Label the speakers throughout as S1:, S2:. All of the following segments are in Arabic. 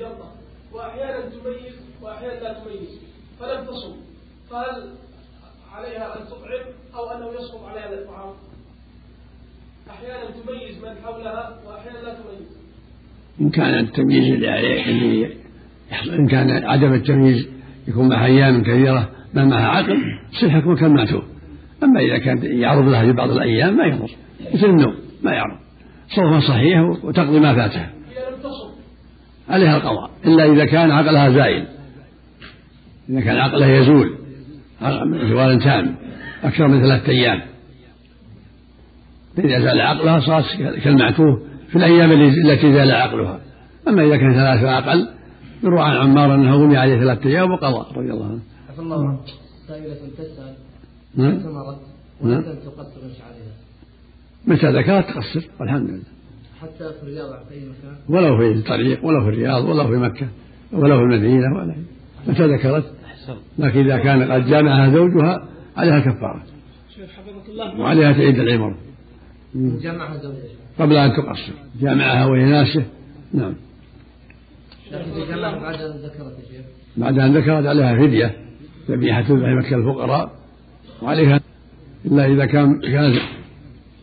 S1: جرة وأحيانا تميز وأحيانا لا تميز. فلم تصم. فهل عليها أن تطعم أو أنه يسقط عليها الإطعام أحيانا تميز من حولها وأحيانا لا تميز.
S2: إن كان التمييز اللي عليه اللي إن كان عدم التمييز يكون معها أيام كثيرة ما معها عقل يصير حكم كالمعتوه أما إذا كان يعرض لها في بعض الأيام ما يضر مثل النوم ما يعرض. صومها صحيح وتقضي ما
S1: تصم
S2: عليها القضاء إلا إذا كان عقلها زائل. إذا كان عقلها يزول زوالا تام أكثر من ثلاثة أيام. فإذا زال عقلها صارت كالمعتوه في الأيام التي زال عقلها. أما إذا كان ثلاثة أقل يروى عن عمار أنه غمي عليه ثلاثة أيام وقضى رضي الله عنه.
S3: عفى الله عنك سائلة تسأل
S2: نعم.
S3: ثمرت
S2: نعم.
S3: ومتى تقصر من شعرها
S2: متى ذكرت تقصر؟ والحمد لله.
S3: حتى في الرياض في أي مكان
S2: ولو في الطريق ولو في الرياض ولو في مكة ولو في المدينة ولا متى ذكرت؟ لكن إذا كان قد جامعها زوجها عليها كفارة.
S1: شيخ حفظك الله.
S2: وعليها تعيد العمر.
S3: جمعها زوجها.
S2: قبل أن تقصر. جامعها وهي ناسه نعم
S3: لكن بعد أن ذكرت يا شيخ.
S2: بعد أن ذكرت عليها فدية. ذبيحة تذبح مكة الفقراء. وعليها إلا إذا كان كانت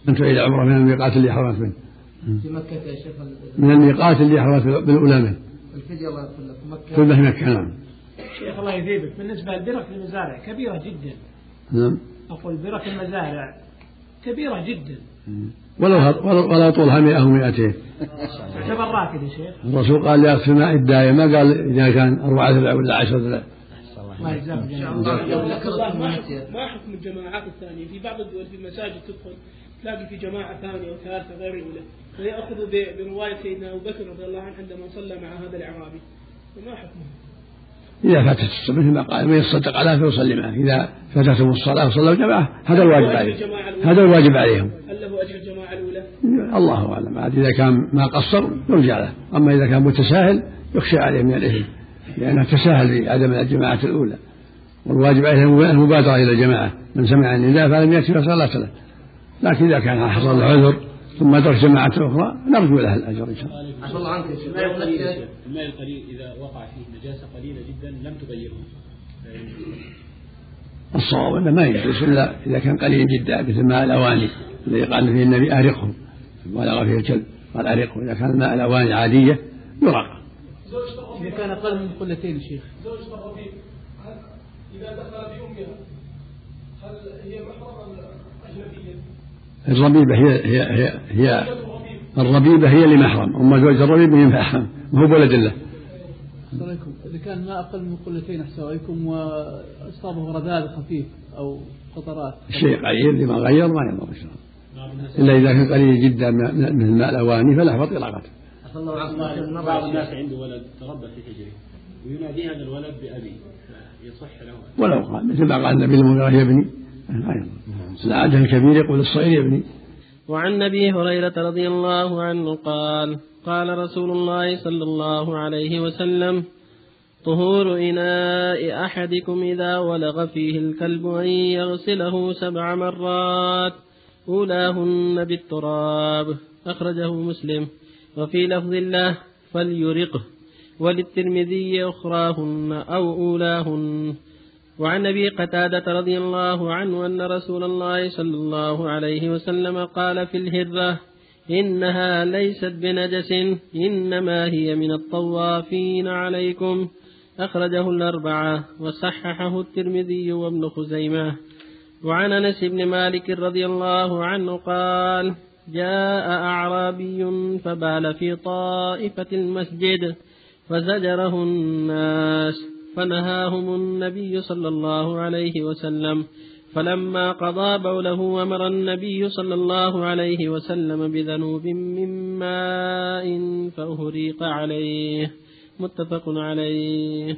S2: أن تعيد عمره من الميقات اللي حرمت منه.
S3: في مكة يا شيخ
S2: من الميقات اللي حرمت بالأولى منه
S3: الفدية الله يغفر لك في مكة.
S2: تذبح مكة نعم.
S1: شيخ الله يثيبك بالنسبة لبرك المزارع كبيرة جدا.
S2: نعم.
S1: أقول برك المزارع كبيرة جدا.
S2: ولو ولو ولو طولها 100 أو 200
S1: تعتبر راكد يا شيخ.
S2: الرسول قال يغسل ماء الداية ما قال إذا كان أربعة ذراع ولا عشرة ذراع
S1: الله.
S3: ذكرت
S4: ما
S3: في
S4: حكم الجماعات الثانية. في بعض الدول في المساجد تدخل تلاقي في جماعة ثانية أو ثالثة غير الأولى. فيأخذ برواية سيدنا أبو بكر رضي الله عنه عندما صلى مع هذا الأعرابي. فما حكمه؟
S2: إذا فاتت مثل ما قال من يصدق عليها فيصلي معه. إذا فاتتهم الصلاة وصلوا جماعة هذا الواجب عليهم. هذا الواجب عليهم.
S4: هل له أجر الجماعة الأولى؟
S2: الله أعلم. عاد إذا كان ما قصر يرجع له. أما إذا كان متساهل يخشى عليه من الإثم. لأنه تساهل بعدم الجماعة الأولى. والواجب عليه المبادرة إلى الجماعة. من سمع النداء فلم يأتي فصلاة له. لكن إذا كان حصل له عذر ثم أدرك جماعة أخرى نرجو له الأجر إن شاء الله.
S3: عفى الله عنك يا شيخ.
S5: الماء القليل إذا وقع فيه نجاسة قليلة جدا لم تغيره.
S2: الصواب أنه ما يجوز إلا إذا كان قليل جدا مثل ماء الأواني الذي قال فيه النبي أرقه. بالغ فيه الكلب قال أرقه. إذا كان ماء الأواني عادية يرق
S1: زوجة
S3: إذا كان أقل من قلتين يا شيخ.
S1: هل إذا دخل بأمها هل هي محرم أم أجنبية؟
S2: الربيبة هي هي هي, هي الربيبة هي اللي محرم. أما زوج الربيب هي محرم ما هو بولد له
S6: السلام عليكم. إذا كان ما أقل من قلتين أحسن عليكم وأصابه رذاذ خفيف أو قطرات
S2: الشيء قليل لما غير ما يضر إن شاء الله. إلا إذا كان قليل جدا من- مثل ماء الأواني فلا يحفظ إراقته
S5: بعض الناس عنده ولد تربى في حجره وينادي هذا الولد بأبي يصح له.
S2: ولو قال مثل ما قال النبي المغيرة يا ابني. ما يضر. العاده الكبير يقول الصغير يا ابني.
S7: وعن أبي هريرة رضي الله عنه قال قال رسول الله صلى الله عليه وسلم طهور إناء أحدكم إذا ولغ فيه الكلب أن يغسله سبع مرات أولاهن بالتراب. أخرجه مسلم. وفي لفظ الله فليرقه. وللترمذي أخراهن أو أولاهن. وعن أبي قتادة رضي الله عنه أن رسول الله صلى الله عليه وسلم قال في الهرة إنها ليست بنجس إنما هي من الطوافين عليكم. أخرجه الأربعة وصححه الترمذي وابن خزيمة. وعن أنس بن مالك رضي الله عنه قال جاء أعرابي فبال في طائفة المسجد فزجره الناس. فنهاهم النبي صلى الله عليه وسلم. فلما قضى بوله أمر النبي صلى الله عليه وسلم بذنوب من ماء فأهريق عليه. متفق عليه.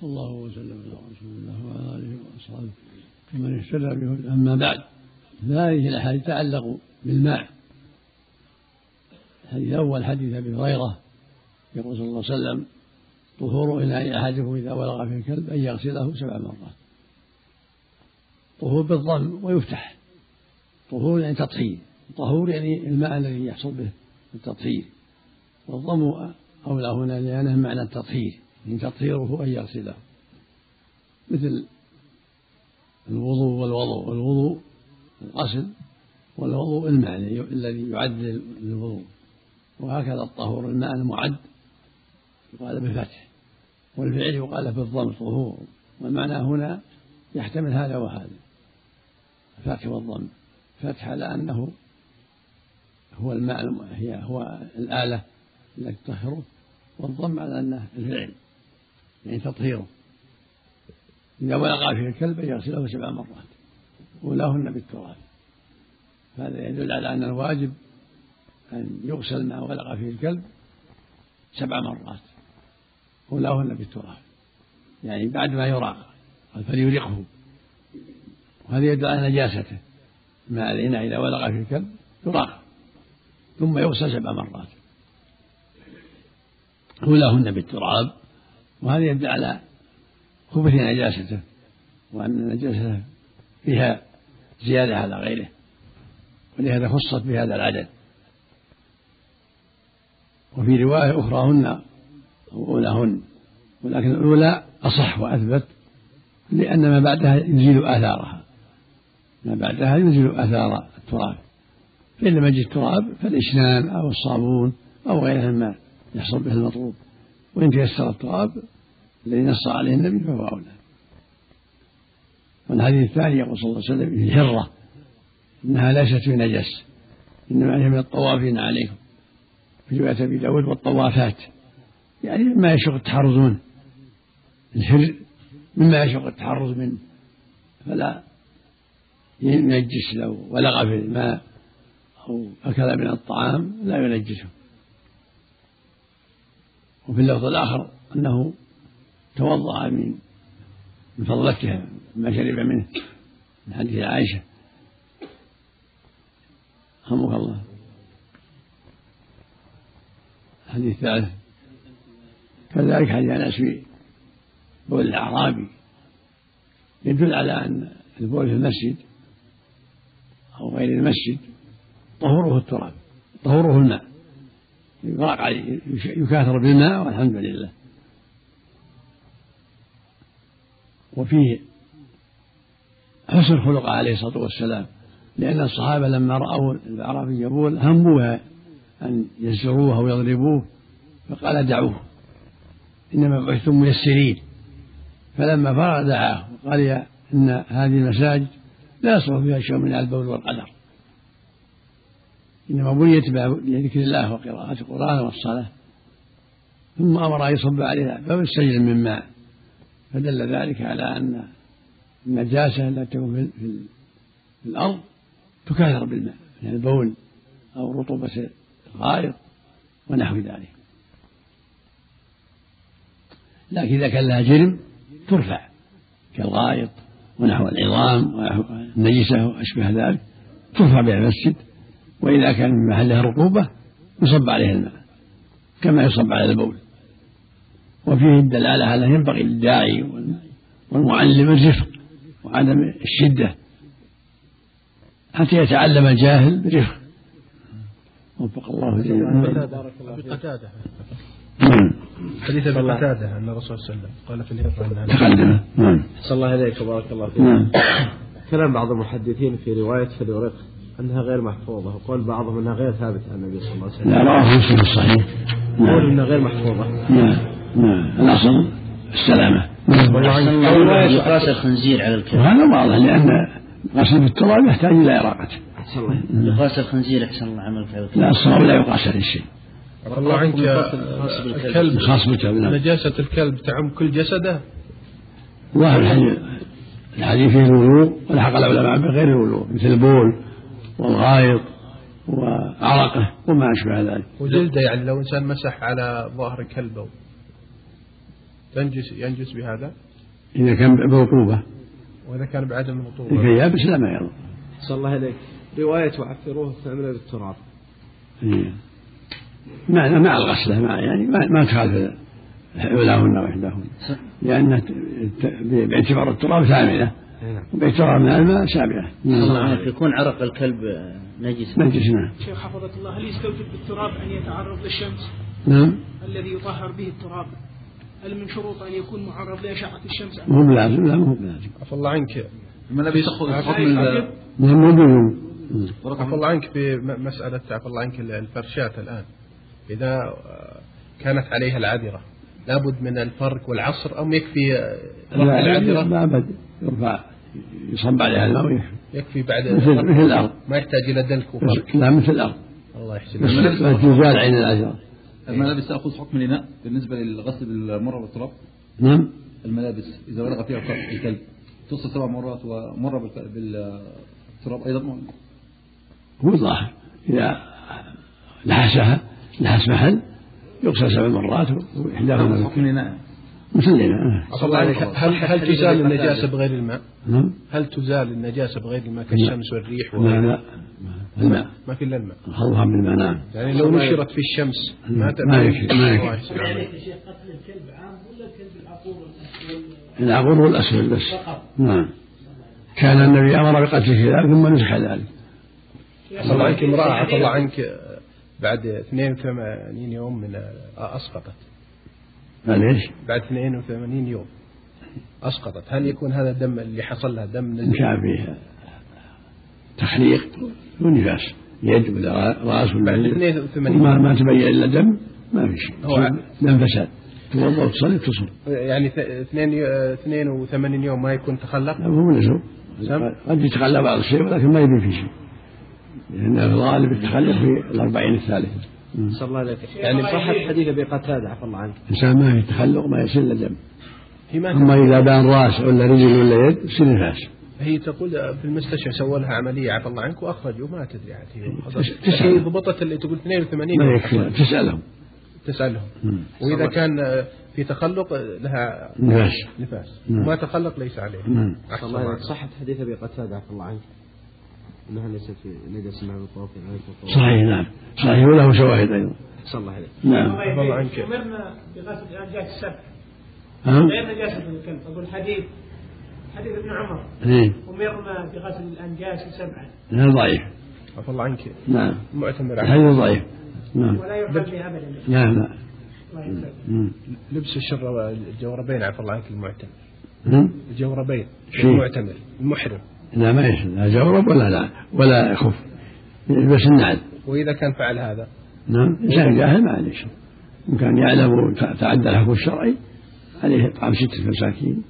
S2: صلى الله وسلم على رسول الله وعلى آله وأصحابه ومن اهتدى به أما بعد هذه الأحاديث تتعلق بالماء. الحديث الأول حديث أبي هريرة يقول صلى الله عليه وسلم طهور اناء أحدكم إذا ولغ في الكلب أن يغسله سبع مرات. طهور بالضم ويفتح. طهور يعني تطهير. طهور يعني الماء الذي يحصل به التطهير. والضم أولى هنا لأنه معنى التطهير من تطهيره أن يغسله. مثل الوضوء والوضوء والوضوء الغسل والوضوء المعنى الذي يعد للوضوء. وهكذا الطهور الماء المعد يقال بالفتح. والفعل يقال بالضم طهور والمعنى هنا يحتمل هذا وهذا. الفتح والضم فتح على أنه هو الماء هي هو الآلة التي تطهره والضم على أنه الفعل يعني تطهيره. إذا ولق فيه الكلب يغسله سبع مرات أولاهن بالتراب. هذا يدل على أن الواجب أن يغسل ما ولق فيه الكلب سبع مرات. أولاهن بالتراب. يعني بعد ما يراق فليرقه وهذا يدل على نجاسته. ما الإناء إذا ولق فيه الكلب يراق. ثم يغسل سبع مرات أولاهن بالتراب. وهذا يدل على خبث نجاسته. وأن نجاسته فيها زيادة على غيره. ولهذا خصت بهذا العدد. وفي رواية أخرى هن أو أولاهن ولكن الأولى أصح وأثبت لأن ما بعدها يزيل آثارها. ما بعدها يزيل آثار التراب. فإن لم يجد التراب فالإشنان أو الصابون أو غيرها مما يحصل به المطلوب. وإن تيسر التراب الذي نص عليه النبي فهو أولى. والحديث الثاني يقول صلى الله عليه وسلم الهرة. إنها ليست بنجس إنما هي من الطوافين عليكم. في رواية أبي داود والطوافات. يعني مما يشق التحرز منه الهر مما يشق التحرز منه فلا ينجس لو ولغ في الماء أو أكل من الطعام لا ينجسه. وفي اللفظ الآخر أنه توضأ من فضلتها ما شرب منه من حديث عائشة. رحمك الله. الحديث الثالث كذلك حديث في بول الاعرابي يدل على أن البول في المسجد أو غير المسجد طهوره التراب طهوره الماء. يغرق عليه يكاثر بالماء والحمد لله. وفيه حسن خلق عليه الصلاة والسلام لأن الصحابة لما رأوا الأعرابي يبول هموا أن يزروه أو يضربوه فقال دعوه. إنما بعثتم ميسرين. فلما فرغ دعاه وقال يا إن هذه المساجد لا يصلح فيها شيء من البول والقدر. إنما بنيت بذكر الله وقراءة القرآن والصلاة. ثم أمر أن يصب عليها باب سجل من ماء. فدل ذلك على أن النجاسة التي تكون في الأرض تكاثر بالماء من يعني البول أو رطوبة الغائط ونحو ذلك. لكن إذا كان لها جرم ترفع كالغائط ونحو العظام ونحو النجسة وأشبه ذلك ترفع بها المسجد وإذا كان من محلها رطوبة يصب عليها الماء كما يصب على البول. وفيه الدلالة على ينبغي للداعي والمعلم الرفق وعدم الشدة حتى يتعلم الجاهل برفق وفق الله جميعا.
S8: بارك
S2: نعم
S8: حديث أبي قتادة ان الرسول صلى الله عليه وسلم. قال في الهرة
S2: تقدم. نعم.
S5: صلى الله عليك وبارك الله فيك.
S2: نعم.
S5: كلام بعض المحدثين في رواية فليرق أنها غير محفوظة وقول بعضهم أنها غير ثابتة عن النبي صلى الله عليه وسلم.
S2: لا رواه مسلم الصحيح
S5: قول
S2: نعم.
S5: أنها غير محفوظة.
S2: نعم. نعم. الأصل السلامة.
S3: رواية قاس الخنزير على الكلب
S2: وهذا واضح لأن غسل بالتراب يحتاج إلى إراقته.
S5: أحسن الله.
S3: قاس الخنزير أحسن الله عملك على الكلب
S2: لا الصواب لا يقاس عليه شيء.
S8: الله عنك الكلب.
S2: خاص بالكلب نعم.
S8: نجاسة الكلب تعم كل جسده.
S2: ظاهر الحديث. الحديث فيه الوضوء ولحق العلماء بغير الوضوء مثل البول والغائط وعرقه وما أشبه ذلك.
S8: وجلده يعني لو إنسان مسح على ظهر كلبه ينجس ينجس بهذا؟
S2: إذا كان برطوبة
S8: وإذا كان بعدم
S2: إذا
S8: الرطوبة
S2: كان يابس لا ما يضر
S5: صلى الله عليك. رواية وعفروه فعمل بالتراب
S2: إيه. مع مع الغسلة مع يعني ما, ما تخالف أولاهن وإحداهن. لأن الت- باعتبار التراب ثامنة.
S5: نعم.
S2: وبيترى من الماء سابعة.
S9: الله عنك يكون عرق الكلب نجس.
S2: نجس نعم.
S4: شيخ حفظك الله هل يستوجب بالتراب أن يتعرض للشمس؟
S2: نعم.
S4: الذي يطهر به التراب. هل من شروط أن يكون معرض لأشعة الشمس؟
S2: مو بلازم لا مو بلازم.
S8: عفى الله عنك.
S6: الملابس
S2: نعم مو بلازم
S8: عفى الله عنك مسألة عفى الله عنك الفرشات الآن. إذا آه، كانت عليها العذرة لابد من الفرك والعصر أم يكفي آه، رفع
S2: لا
S8: العذرة
S2: لا أبد يرفع يصب عليها الماء.
S8: يكفي بعد
S2: مثل مثل الأرض.
S8: ما يحتاج إلى دلك وفرك
S2: لا مثل الأرض.
S8: الله يحسن.
S2: ما تزال عين الأجر
S6: الملابس تأخذ حكم الإناء بالنسبة للغسل بالمرة والتراب؟
S2: نعم.
S6: الملابس إذا ولغ فيها الكلب- الكلب تغسل سبع مرات ومرة بالتراب أيضا؟
S2: هو ظاهر إذا لحسها لحس محل يغسل سبع مرات؟ وإحداهما
S6: حكم الإناء
S2: مثل الإناء
S8: عفى الله. عنك هل هل تزال النجاسة بغير الماء؟
S2: نعم.
S8: هل تزال النجاسة بغير الماء كالشمس والريح
S2: لا؟ لا. الماء.
S8: ما في إلا الماء.
S2: خلوها بالماء نعم.
S8: يعني لو نشرت في الشمس ما
S2: ما يكفي ما يكفي
S8: يحسن عليك.
S2: العقور والأسود؟ بس. نعم. كان النبي أمر بقتل الكلاب ثم نسخ ذلك.
S8: الله عنك امرأة عفى الله عنك. آه، بعد 82 يوم من أسقطت.
S2: معليش
S8: بعد 82 يوم أسقطت. هل يكون هذا الدم اللي حصل لها دم
S2: مشى فيه تخليق ونفاس يد ولا راس ولا
S8: بعد
S2: رجل.
S8: 82
S2: ما ما تبين إلا دم ما في شيء.
S8: هو
S2: دم فساد. توضأ وتصلي وتصل
S8: يعني ث- اثنين آه، 82 يوم ما يكون تخلق؟
S2: لا مو لزوم
S8: سم؟
S2: قد يتخلى بعض الشيء ولكن ما يبين في شيء. لأن الغالب يتخلق في الأربعين الثالثة.
S5: صلى الله عليك يعني صحة حديث أبي قتادة عفى الله عنك
S2: الإنسان ما في تخلق ما يصير إلا دم
S8: هي ما
S2: أما إذا بان رأس ولا رجل ولا يد يصير نفاس
S8: هي تقول في المستشفى سووا لها عملية عفى الله عنك وأخرجوا ما تدري عاد هي
S2: تسأل.
S8: هي ضبطت اللي تقول 82
S2: ما يكفي. تسألهم.
S8: تسألهم.
S2: مم.
S8: وإذا كان في تخلق لها
S2: نفاس.
S8: نفاس.
S2: نعم.
S8: ما تخلق ليس عليه.
S2: نعم.
S5: صحة حديث أبي قتادة عفى الله عنك. أنها ليست في نجس مع الطواف عليه
S2: صحيح نعم. صحيح وله شواهد أيضا.
S5: صلى الله عليك
S2: نعم.
S8: الله عنك.
S4: أمرنا بغسل الأنجاس السبع
S2: ها؟
S4: غير نجاسة الكلب. أقول حديث حديث ابن عمر.
S2: إيه.
S4: أمرنا بغسل الأنجاس سبعا
S2: هذا ضعيف.
S8: عفى الله عنك.
S2: نعم.
S8: معتمر عليه
S2: هذا ضعيف. نعم.
S4: ولا يحل به أبدا.
S2: نعم لا
S4: الله يسلمك.
S2: مم.
S8: لبس الشر الجوربين عفى الله عنك المعتمر. الجوربين؟ المعتمر المحرم.
S2: لا ما يحل لا جورب ولا لا ولا خف يلبس النعل.
S8: وإذا كان فعل هذا؟
S2: نعم. إنسان جاهل ما عليه شيء. إن كان يعلم تعدى الحكم الشرعي عليه إطعام ستة مساكين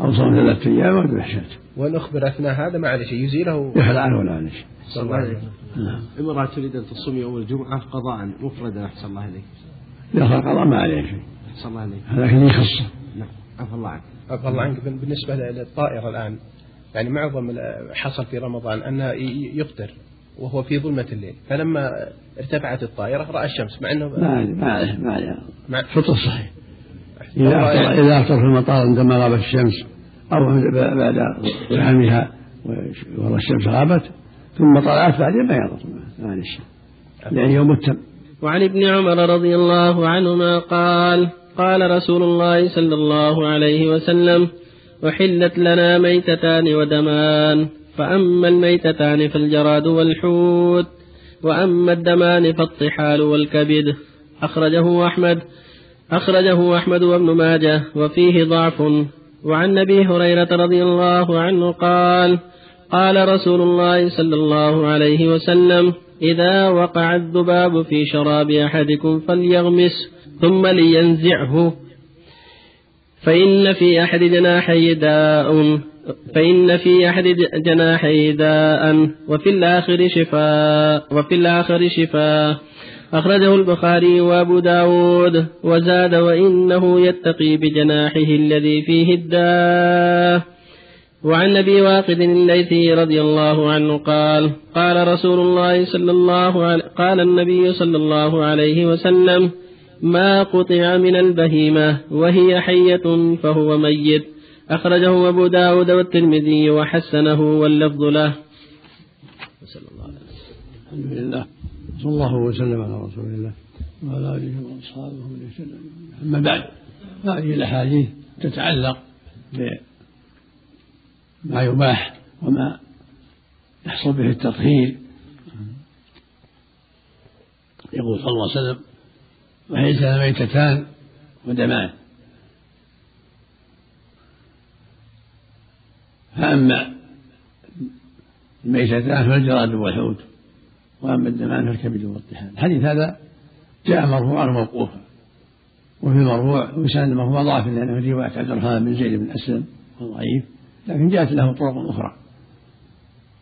S2: أو صوم ثلاثة أيام أو بحشات
S8: وإن أخبر أثناء هذا ما عليه شيء. يزيله؟
S2: يحل عنه ولا عليه شيء.
S5: صلى الله عليك
S2: نعم.
S5: امرأة تريد أن تصوم يوم الجمعة قضاء مفردا أحسن الله عليك
S2: إذا خلق الله ما عليه شيء.
S5: أحسن الله عليك
S2: لكن يخصه.
S5: نعم. عفى الله عنك.
S8: عفى الله عنك. بالنسبة للطائرة الآن يعني معظم حصل في رمضان أنه يفطر وهو في ظلمة الليل. فلما ارتفعت الطائرة رأى الشمس مع أنه
S2: ما عليه ما عليه ما عليه. فطر صحيح. إذا أفطر إذا أفطر في المطار عندما غابت الشمس أو بعد زحامها والله الشمس غابت ثم طلعت بعدين ما يضر ما عليه شيء. لأن يوم التم
S7: وعن ابن عمر رضي الله عنهما قال قال رسول الله صلى الله عليه وسلم أحلت لنا ميتتان ودمان فأما الميتتان فالجراد والحوت وأما الدمان فالطحال والكبد. أخرجه أحمد أخرجه أحمد وابن ماجه وفيه ضعف. وعن أبي هريرة رضي الله عنه قال قال رسول الله صلى الله عليه وسلم إذا وقع الذباب في شراب أحدكم فليغمس ثم لينزعه فإن في أحد جناحي داء فإن في أحد جناحي داء وفي الآخر شفاء وفي الآخر شفاء. أخرجه البخاري وأبو داود وزاد وإنه يتقي بجناحه الذي فيه الداء. وعن أبي واقد الليثي رضي الله عنه قال قال رسول الله صلى الله عليه قال النبي صلى الله عليه وسلم ما قطع من البهيمة وهي حية فهو ميت. أخرجه أبو داود والترمذي وحسنه واللفظ له.
S2: الحمد لله صلى الله وسلم على رسول الله وعلى ومن اهتدى بهديه. أما بعد هذه الأحاديث تتعلق ما يباح وما يحصل به التطهير. يقول صلى الله عليه وسلم وحيث ميتتان. ودمان فأما الميتتان فالجراد والحوت وأما الدمان فالكبد والطحال. الحديث هذا جاء مرفوعا وموقوفا. وفي المرفوع وسند المرفوع ضعف لأنه في رواية عبد الرحمن بن زيد بن أسلم وضعيف لكن جاءت له طرق أخرى.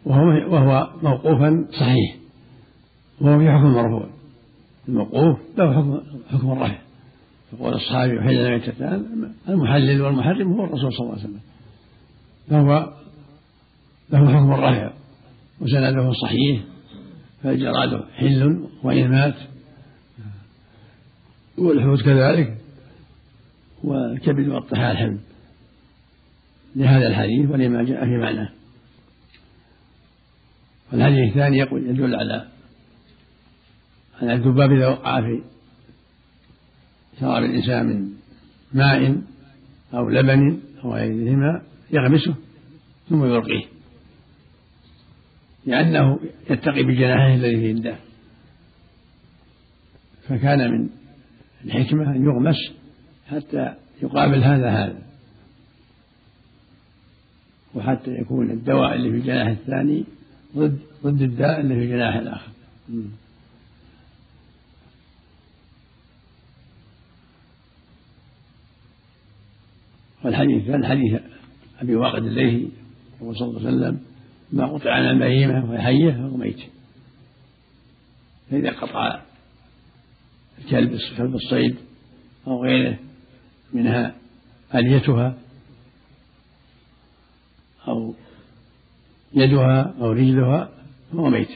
S2: وهو وهو موقوفا صحيح. وهو في حكم المرفوع. الموقوف؟ له حكم حكم الرفع يقول الصحابي وحين الميتتان المحلل والمحرم هو الرسول صلى الله عليه وسلم. فهو له حكم الرفع وسنده صحيح فالجراد حل وإن مات والحوت كذلك والكبد والطحال حل. لهذا الحديث ولما جاء في معناه. والحديث الثاني يقول يدل على أن الذباب إذا وقع في شراب الإنسان من ماء أو لبن أو غيرهما يغمسه ثم يلقيه. لأنه يتقي بجناحه الذي فيه الداء فكان من الحكمة أن يغمس حتى يقابل هذا هذا. وحتى يكون الدواء اللي في الجناح الثاني ضد ضد الداء اللي في الجناح الآخر. والحديث كان حديث أبي واقد الليثي يقول صلى الله عليه وسلم ما قطع عن البهيمة وهي حية فهو ميت. فإذا قطع الكلب كلب الصيد أو غيره منها أليتها أو يدها أو رجلها فهو ميت.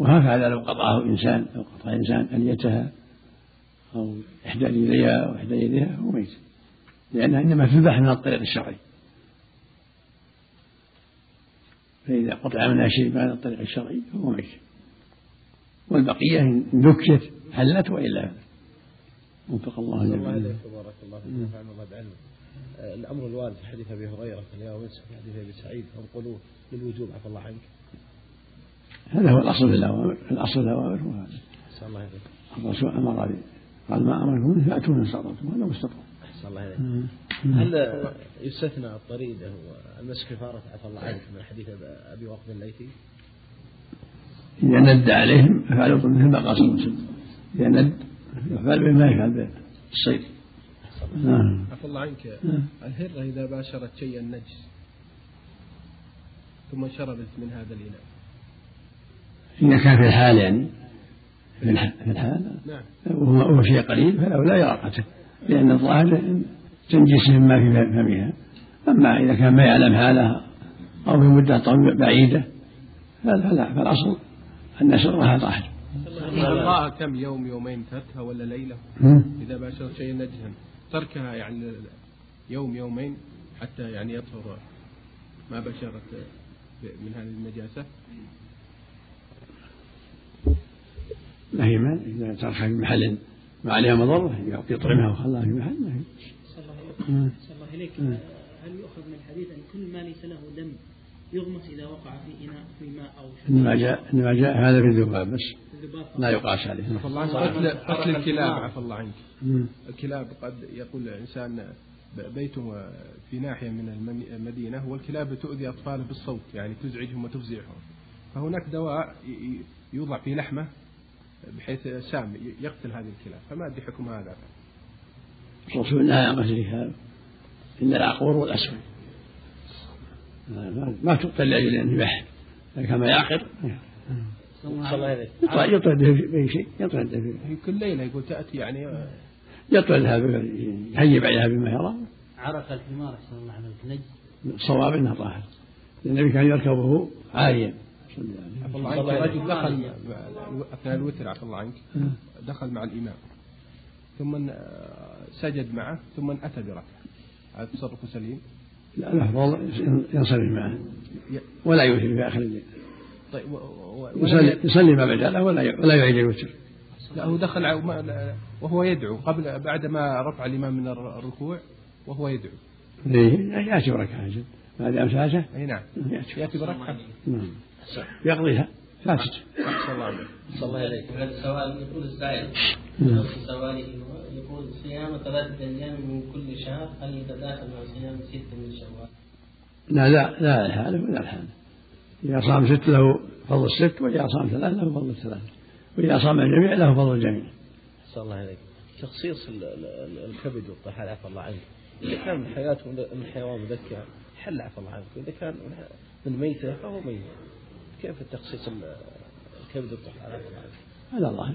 S2: وهكذا لو قطعه إنسان لو قطع إنسان أليتها أو إحدى رجليها أو إحدى يديها فهو ميت. لأنها إنما تذبح من الطريق الشرعي. فإذا قطع منها شيء بعد الطريق الشرعي فهو ميت. والبقية إن ذكيت حلت وإلا وفق الله جميعا.
S5: عليك وبارك الله فيك ونفعنا الله بعلمك الأمر الوارد في حديث أبي هريرة اليوم في حديث أبي سعيد انقلوه للوجوب عفى الله عنك.
S2: هذا هو الأصل في الأوامر الأصل في الأوامر هو هذا.
S5: الله
S2: الرسول أمر به قال ما أمركم به فأتوا من استطعتم هذا ما استطعتم.
S5: أحسن الله إليك هل يستثنى الطريدة والمسك كفارة عفى الله عنك من حديث أبي وقد الليثي.
S2: إذا ند عليهم فعلوا مثل ما قال صلى الله عليه وسلم إذا ند يفعل به ما يفعل بالصيد نعم.
S8: عفى الله عنك
S2: نعم.
S8: الهرة إذا باشرت شيئا نجس ثم شربت من هذا الإناء.
S2: إذا كان في الحال يعني في الح- في الحال
S8: نعم.
S2: وهو شيء قليل لا يراقته لأن الظاهر تنجس مما في فمها أما إذا كان ما يعلم حالها أو في مدة طويلة بعيدة فلا فلا فالأصل أن سرها طاهر
S8: بقاءها كم يوم يومين تركها ولا ليلة؟ إذا باشرت شيئا نجسا تركها يعني يوم يومين حتى يعني يطهر. ما بشرت من هذه النجاسة؟
S2: ما هي ما إذا تركها في محل ما عليها مضرة يطعمها وخلاها في محل ما هي.
S4: صلى الله عليك.
S2: مم.
S4: هل يؤخذ من الحديث أن كل ما ليس له دم يغمس إذا وقع في إناء في ماء أو
S2: إنما جاء إنما جاء هذا في الذباب بس
S4: الذباب
S2: لا يقاس عليه.
S8: عفى الله عنك قتل قتل الكلاب عفى الله عنك. الكلاب قد يقول الإنسان بيته في ناحية من المدينة والكلاب تؤذي أطفاله بالصوت يعني تزعجهم وتفزعهم. فهناك دواء يوضع في لحمة بحيث سام يقتل هذه الكلاب فما أدري حكم هذا.
S2: الرسول نهى عن قتل الكلاب إلا العقور والأسود. ما- تقتل لأجل الذبح لكن كما يعقر يطرد به شيء يطرد به
S8: في كل ليلة يقول تأتي يعني
S2: يطردها يهيب عليها بما يرى.
S9: عرق الحمار أحسن الله عليك نجس
S2: الصواب انها طاهر النبي كان يركبه عاريا.
S8: عفى الله عنك. رجل دخل أثناء الوتر عفى الله عنك. دخل مع الإمام. ثم سجد معه ثم أتى بركعة. هذا تصرف سليم؟
S2: لا الافضل ينصرف معه. ولا يوتر في آخر الليل.
S8: طيب
S2: يصلي يصلي ما بدا له ولا ولا يعيد الوتر.
S8: لا هو دخل وهو يدعو قبل بعد ما رفع الإمام من الر- الركوع وهو يدعو.
S2: ليه؟ يأتي بركعة أجل ما دام ساجد
S8: أي نعم.
S2: يأتي
S8: يأتي بركعة.
S2: نعم. يقضيها. ساجد
S5: صلى الله عليه صلى الله عليه
S7: هذا السؤال يقول السائل
S2: نعم.
S7: سؤاله يقول صيام ثلاثة أيام من كل شهر هل يتداخل مع صيام ستة من شوال؟
S2: لا لا لا الحالة ولا الحالة إذا صام ست له فضل الست وإذا صام ثلاث له فضل الثلاث وإذا صام الجميع له فضل الجميع.
S5: صلى الله عليك تخصيص ال- ال- ال- الكبد والطحال عفى الله عنك إذا كان من حياته من حيوان مذكى حل عفى الله عنك وإذا كان من- من ميتة فهو ميت. كيف التخصيص ال- الكبد عنك
S2: على الله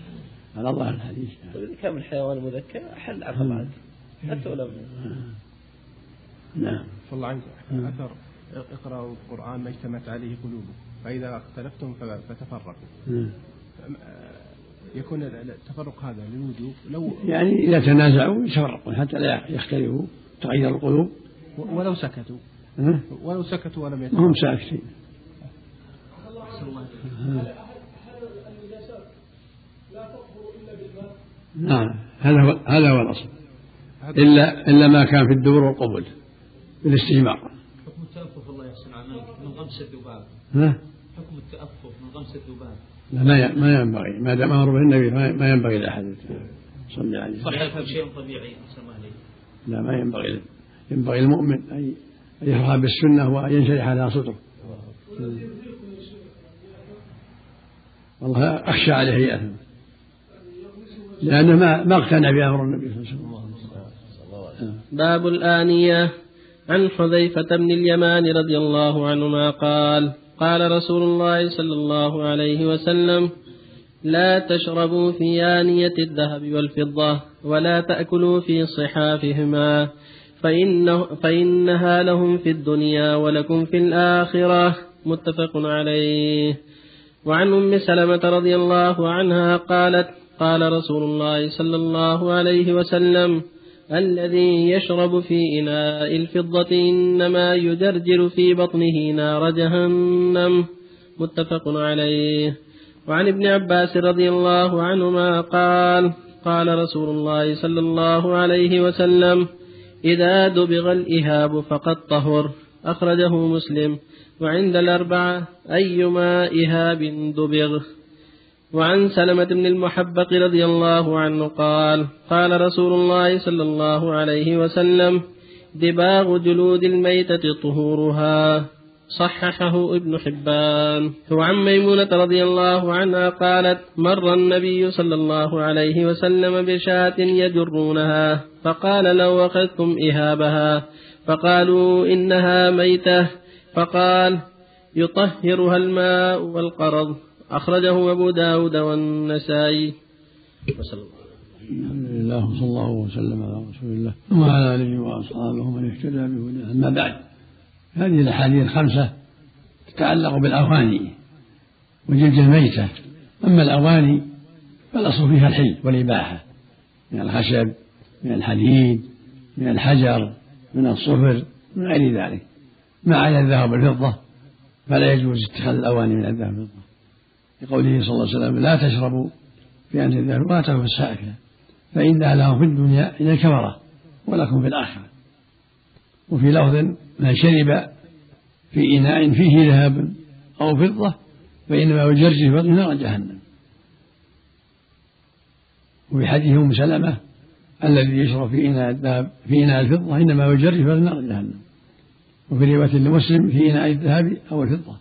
S2: على الله الحديث.
S5: وإذا كان من حيوان مذكى حل عفى الله عنك حتى ولو
S2: نعم.
S8: صلى الله عنك أثر. اقرأوا القرآن ما اجتمعت عليه قلوبكم. فإذا اختلفتم فتفرقوا.
S2: نعم.
S8: يكون ال- ال- التفرق هذا للوجوب. لو
S2: يعني إذا تنازعوا يتفرقون حتى لا يختلفوا تغير القلوب.
S8: ولو سكتوا.
S2: ها؟
S8: ولو سكتوا ولم يتفرقوا.
S2: هم ساكتين. نعم. هذا هو هذا هو الأصل. إلا إلا ما كان في الدبر والقبل بالاستجمار
S6: حكم التأفف الله يحسن عملك من غمس الذباب.
S2: ها؟
S6: حكم التأفف من غمس الذباب.
S2: لا ما ي- ما ينبغي. ما دام أمر به النبي ما- ما ينبغي لأحد. صلى عليه
S6: صح يكون شيء طبيعي
S2: لا ما ينبغي ينبغي المؤمن أن يفرح بالسنة وأن ينشرح لها صدره. والله أخشى عليه يأثم لأنه ما ما اقتنع بأمر النبي صلى الله عليه وسلم.
S7: باب الآنية عن حذيفة بن اليمان رضي الله عنهما قال قال رسول الله صلى الله عليه وسلم لا تشربوا في آنية الذهب والفضة ولا تأكلوا في صحافهما فإنه فإنها لهم في الدنيا ولكم في الآخرة. متفق عليه. وعن أم سلمة رضي الله عنها قالت قال رسول الله صلى الله عليه وسلم الذي يشرب في إناء الفضة إنما يجرجر في بطنه نار جهنم. متفق عليه. وعن ابن عباس رضي الله عنهما قال قال رسول الله صلى الله عليه وسلم إذا دبغ الإهاب فقد طهر. أخرجه مسلم. وعند الأربعة أيما إهاب دبغ وعن سلمة بن المحبق رضي الله عنه قال قال رسول الله صلى الله عليه وسلم دباغ جلود الميتة طهورها. صححه ابن حبان. وعن ميمونة رضي الله عنها قالت مر النبي صلى الله عليه وسلم بشاة يجرونها فقال لو أخذتم إهابها فقالوا إنها ميتة. فقال يطهرها الماء والقرض. أخرجه أبو داود والنسائي. وصلى الله
S2: الحمد لله وصلى الله وسلم على رسول الله وعلى آله وأصحابه ومن اهتدى بهداه. أما بعد هذه الأحاديث الخمسة تتعلق بالأواني وجلد الميتة. أما الأواني فالأصل فيها الحل والإباحة. من الخشب من الحديد من الحجر من الصفر من غير ذلك. ما عدا الذهب والفضه فلا يجوز اتخاذ الأواني من الذهب والفضه لقوله صلى الله عليه وسلم لا تشربوا في أنت الذهب ولا تأكلوا السائكة فإنها لهم في الدنيا إلى الكبرة ولكم في الآخرة. وفي لفظ من شرب في إناء فيه ذهب أو فضة فإنما يجرج في نار جهنم. وفي حديث أم سلمة الذي يشرب في إناء الذهب في إناء الفضة إنما يجرج في نار جهنم. وفي رواية لمسلم في إناء الذهب أو الفضة.